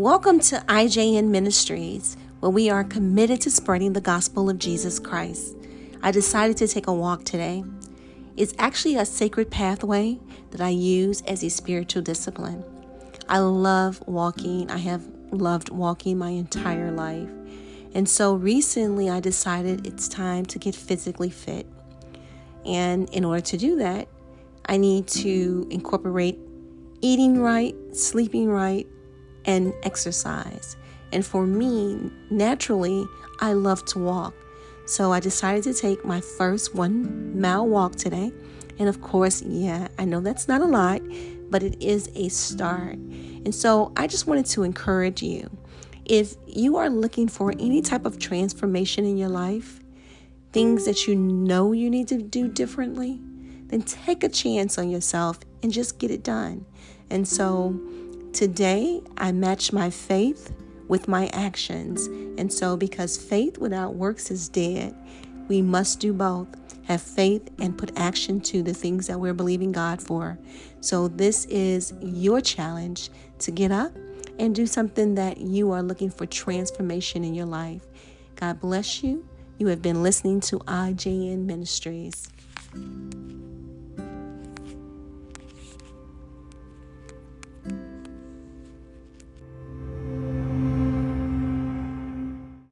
Welcome to IJN Ministries, where we are committed to spreading the gospel of Jesus Christ. I decided to take a walk today. It's actually a sacred pathway that I use as a spiritual discipline. I love walking. I have loved walking my entire life. And so recently I decided it's time to get physically fit. And in order to do that, I need to incorporate eating right, sleeping right, and exercise. And for me, naturally, I love to walk. So I decided to take my first one mile walk today. And of course, yeah, I know that's not a lot, but it is a start. And so I just wanted to encourage you. If you are looking for any type of transformation in your life, things that you know you need to do differently, then take a chance on yourself and just get it done. And so today I match my faith with my actions. And so, because faith without works is dead, we must do both have faith and put action to the things that we're believing God for. So, this is your challenge to get up and do something that you are looking for transformation in your life. God bless you. You have been listening to IJN Ministries.